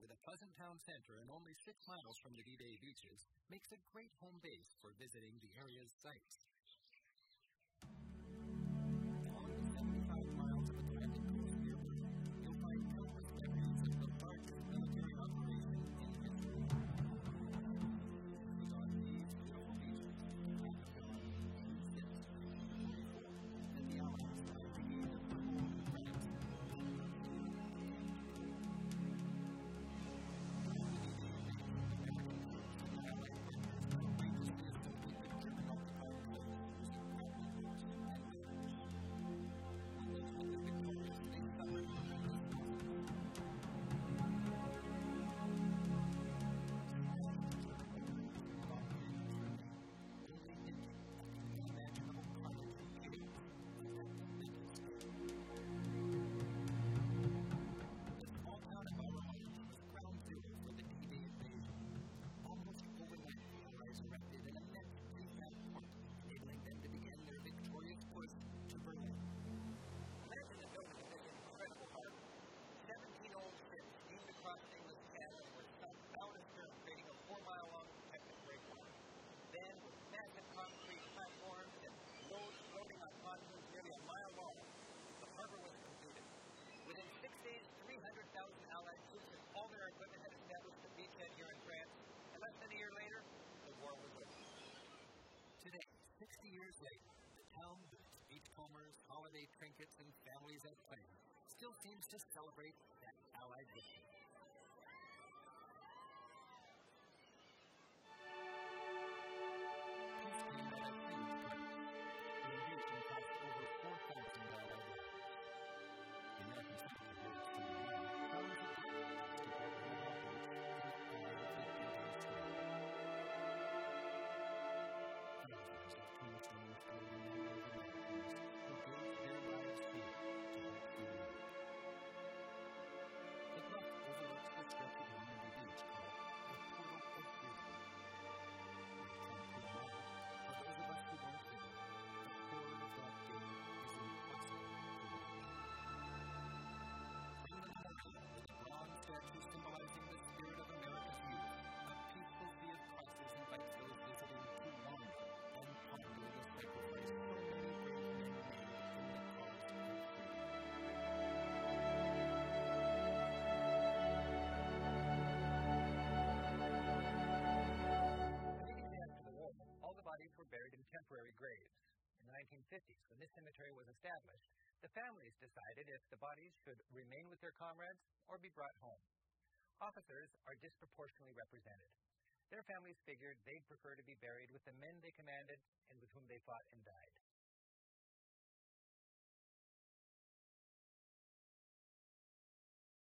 with a pleasant town center and only six miles from the D-Day beaches, makes a great home base for visiting the area's sites. 60 years later, the Talmud, beachcombers, holiday trinkets, and families at play still seems to celebrate that Allied victory. contemporary graves. In the 1950s, when this cemetery was established, the families decided if the bodies should remain with their comrades or be brought home. Officers are disproportionately represented. Their families figured they'd prefer to be buried with the men they commanded and with whom they fought and died.